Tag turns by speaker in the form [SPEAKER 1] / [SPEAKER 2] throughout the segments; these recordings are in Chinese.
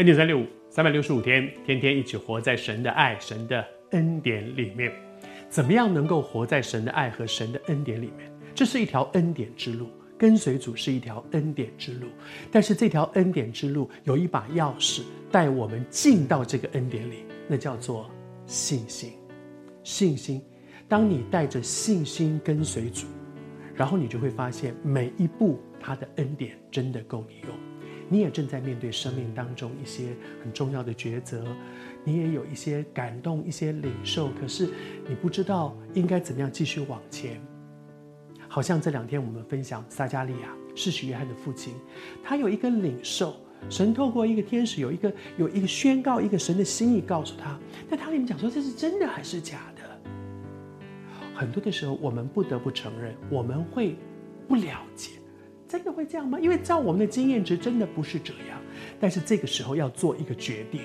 [SPEAKER 1] 恩典三六五，三百六十五天，天天一起活在神的爱、神的恩典里面。怎么样能够活在神的爱和神的恩典里面？这是一条恩典之路，跟随主是一条恩典之路。但是这条恩典之路有一把钥匙，带我们进到这个恩典里，那叫做信心。信心，当你带着信心跟随主，然后你就会发现每一步他的恩典真的够你用。你也正在面对生命当中一些很重要的抉择，你也有一些感动、一些领受，可是你不知道应该怎么样继续往前。好像这两天我们分享撒迦利亚，施洗约翰的父亲，他有一个领受，神透过一个天使有一个有一个宣告，一个神的心意告诉他，但他里面讲说这是真的还是假的？很多的时候我们不得不承认，我们会不了解。真的会这样吗？因为照我们的经验值，真的不是这样。但是这个时候要做一个决定，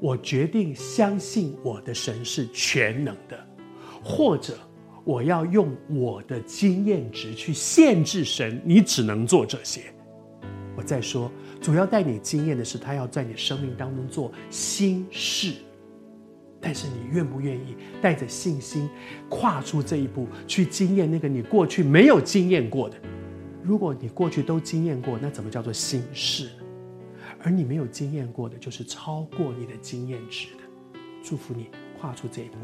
[SPEAKER 1] 我决定相信我的神是全能的，或者我要用我的经验值去限制神，你只能做这些。我再说，主要带你经验的是他要在你生命当中做新事，但是你愿不愿意带着信心跨出这一步，去经验那个你过去没有经验过的？如果你过去都经验过，那怎么叫做新事？而你没有经验过的，就是超过你的经验值的。祝福你跨出这一步。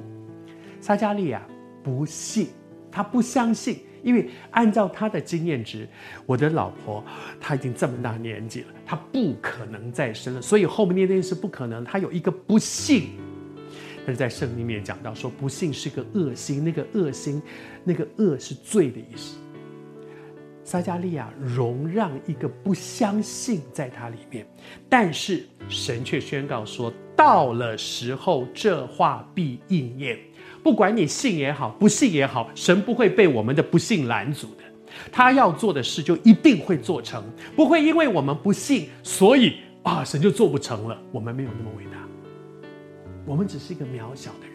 [SPEAKER 1] 撒迦利亚不信，他不相信，因为按照他的经验值，我的老婆她已经这么大年纪了，她不可能再生了，所以后面那件事不可能。他有一个不信，但是在圣经里面讲到说，不信是个恶心，那个恶心，那个恶是罪的意思。撒迦利亚容让一个不相信在他里面，但是神却宣告说：到了时候，这话必应验。不管你信也好，不信也好，神不会被我们的不信拦阻的。他要做的事就一定会做成，不会因为我们不信，所以啊，神就做不成了。我们没有那么伟大，我们只是一个渺小的人。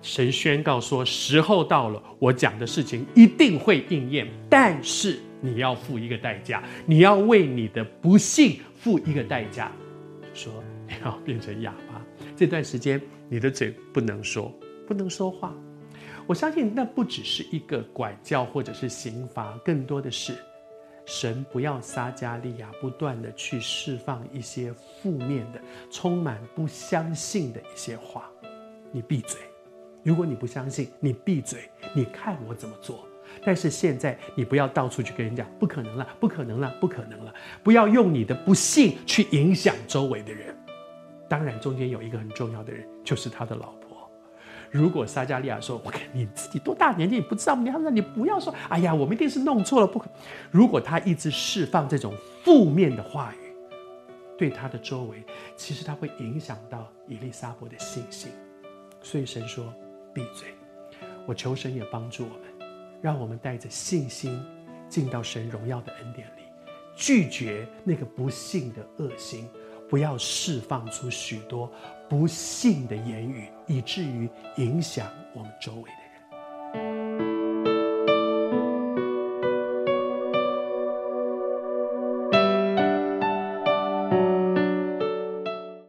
[SPEAKER 1] 神宣告说：时候到了，我讲的事情一定会应验，但是。你要付一个代价，你要为你的不幸付一个代价。说你要变成哑巴，这段时间你的嘴不能说，不能说话。我相信那不只是一个管教或者是刑罚，更多的是神不要撒加利亚不断的去释放一些负面的、充满不相信的一些话。你闭嘴，如果你不相信，你闭嘴，你看我怎么做。但是现在你不要到处去跟人讲，不可能了，不可能了，不可能了。不要用你的不信去影响周围的人。当然，中间有一个很重要的人，就是他的老婆。如果撒迦利亚说：“我看你自己多大年纪，你不知道吗？”你要让你不要说：“哎呀，我们一定是弄错了。”不可。如果他一直释放这种负面的话语，对他的周围，其实他会影响到以利沙伯的信心。所以神说：“闭嘴。”我求神也帮助我们。让我们带着信心进到神荣耀的恩典里，拒绝那个不幸的恶心，不要释放出许多不幸的言语，以至于影响我们周围的。